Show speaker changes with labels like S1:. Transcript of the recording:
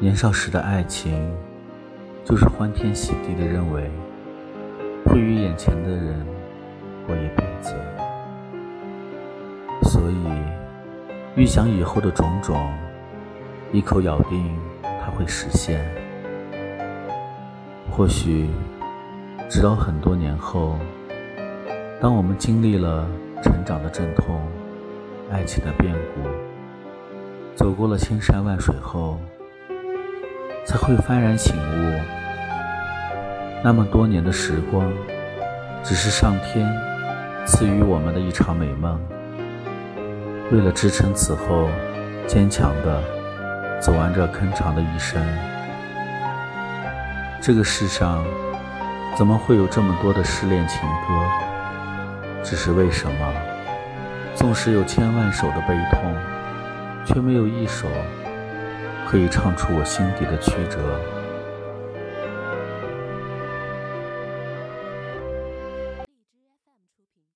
S1: 年少时的爱情，就是欢天喜地的认为会与眼前的人过一辈子，所以预想以后的种种，一口咬定它会实现。或许，直到很多年后，当我们经历了成长的阵痛、爱情的变故，走过了千山万水后，才会幡然醒悟，那么多年的时光，只是上天赐予我们的一场美梦。为了支撑此后坚强的走完这铿锵的一生，这个世上怎么会有这么多的失恋情歌？只是为什么，纵使有千万首的悲痛，却没有一首。可以唱出我心底的曲折。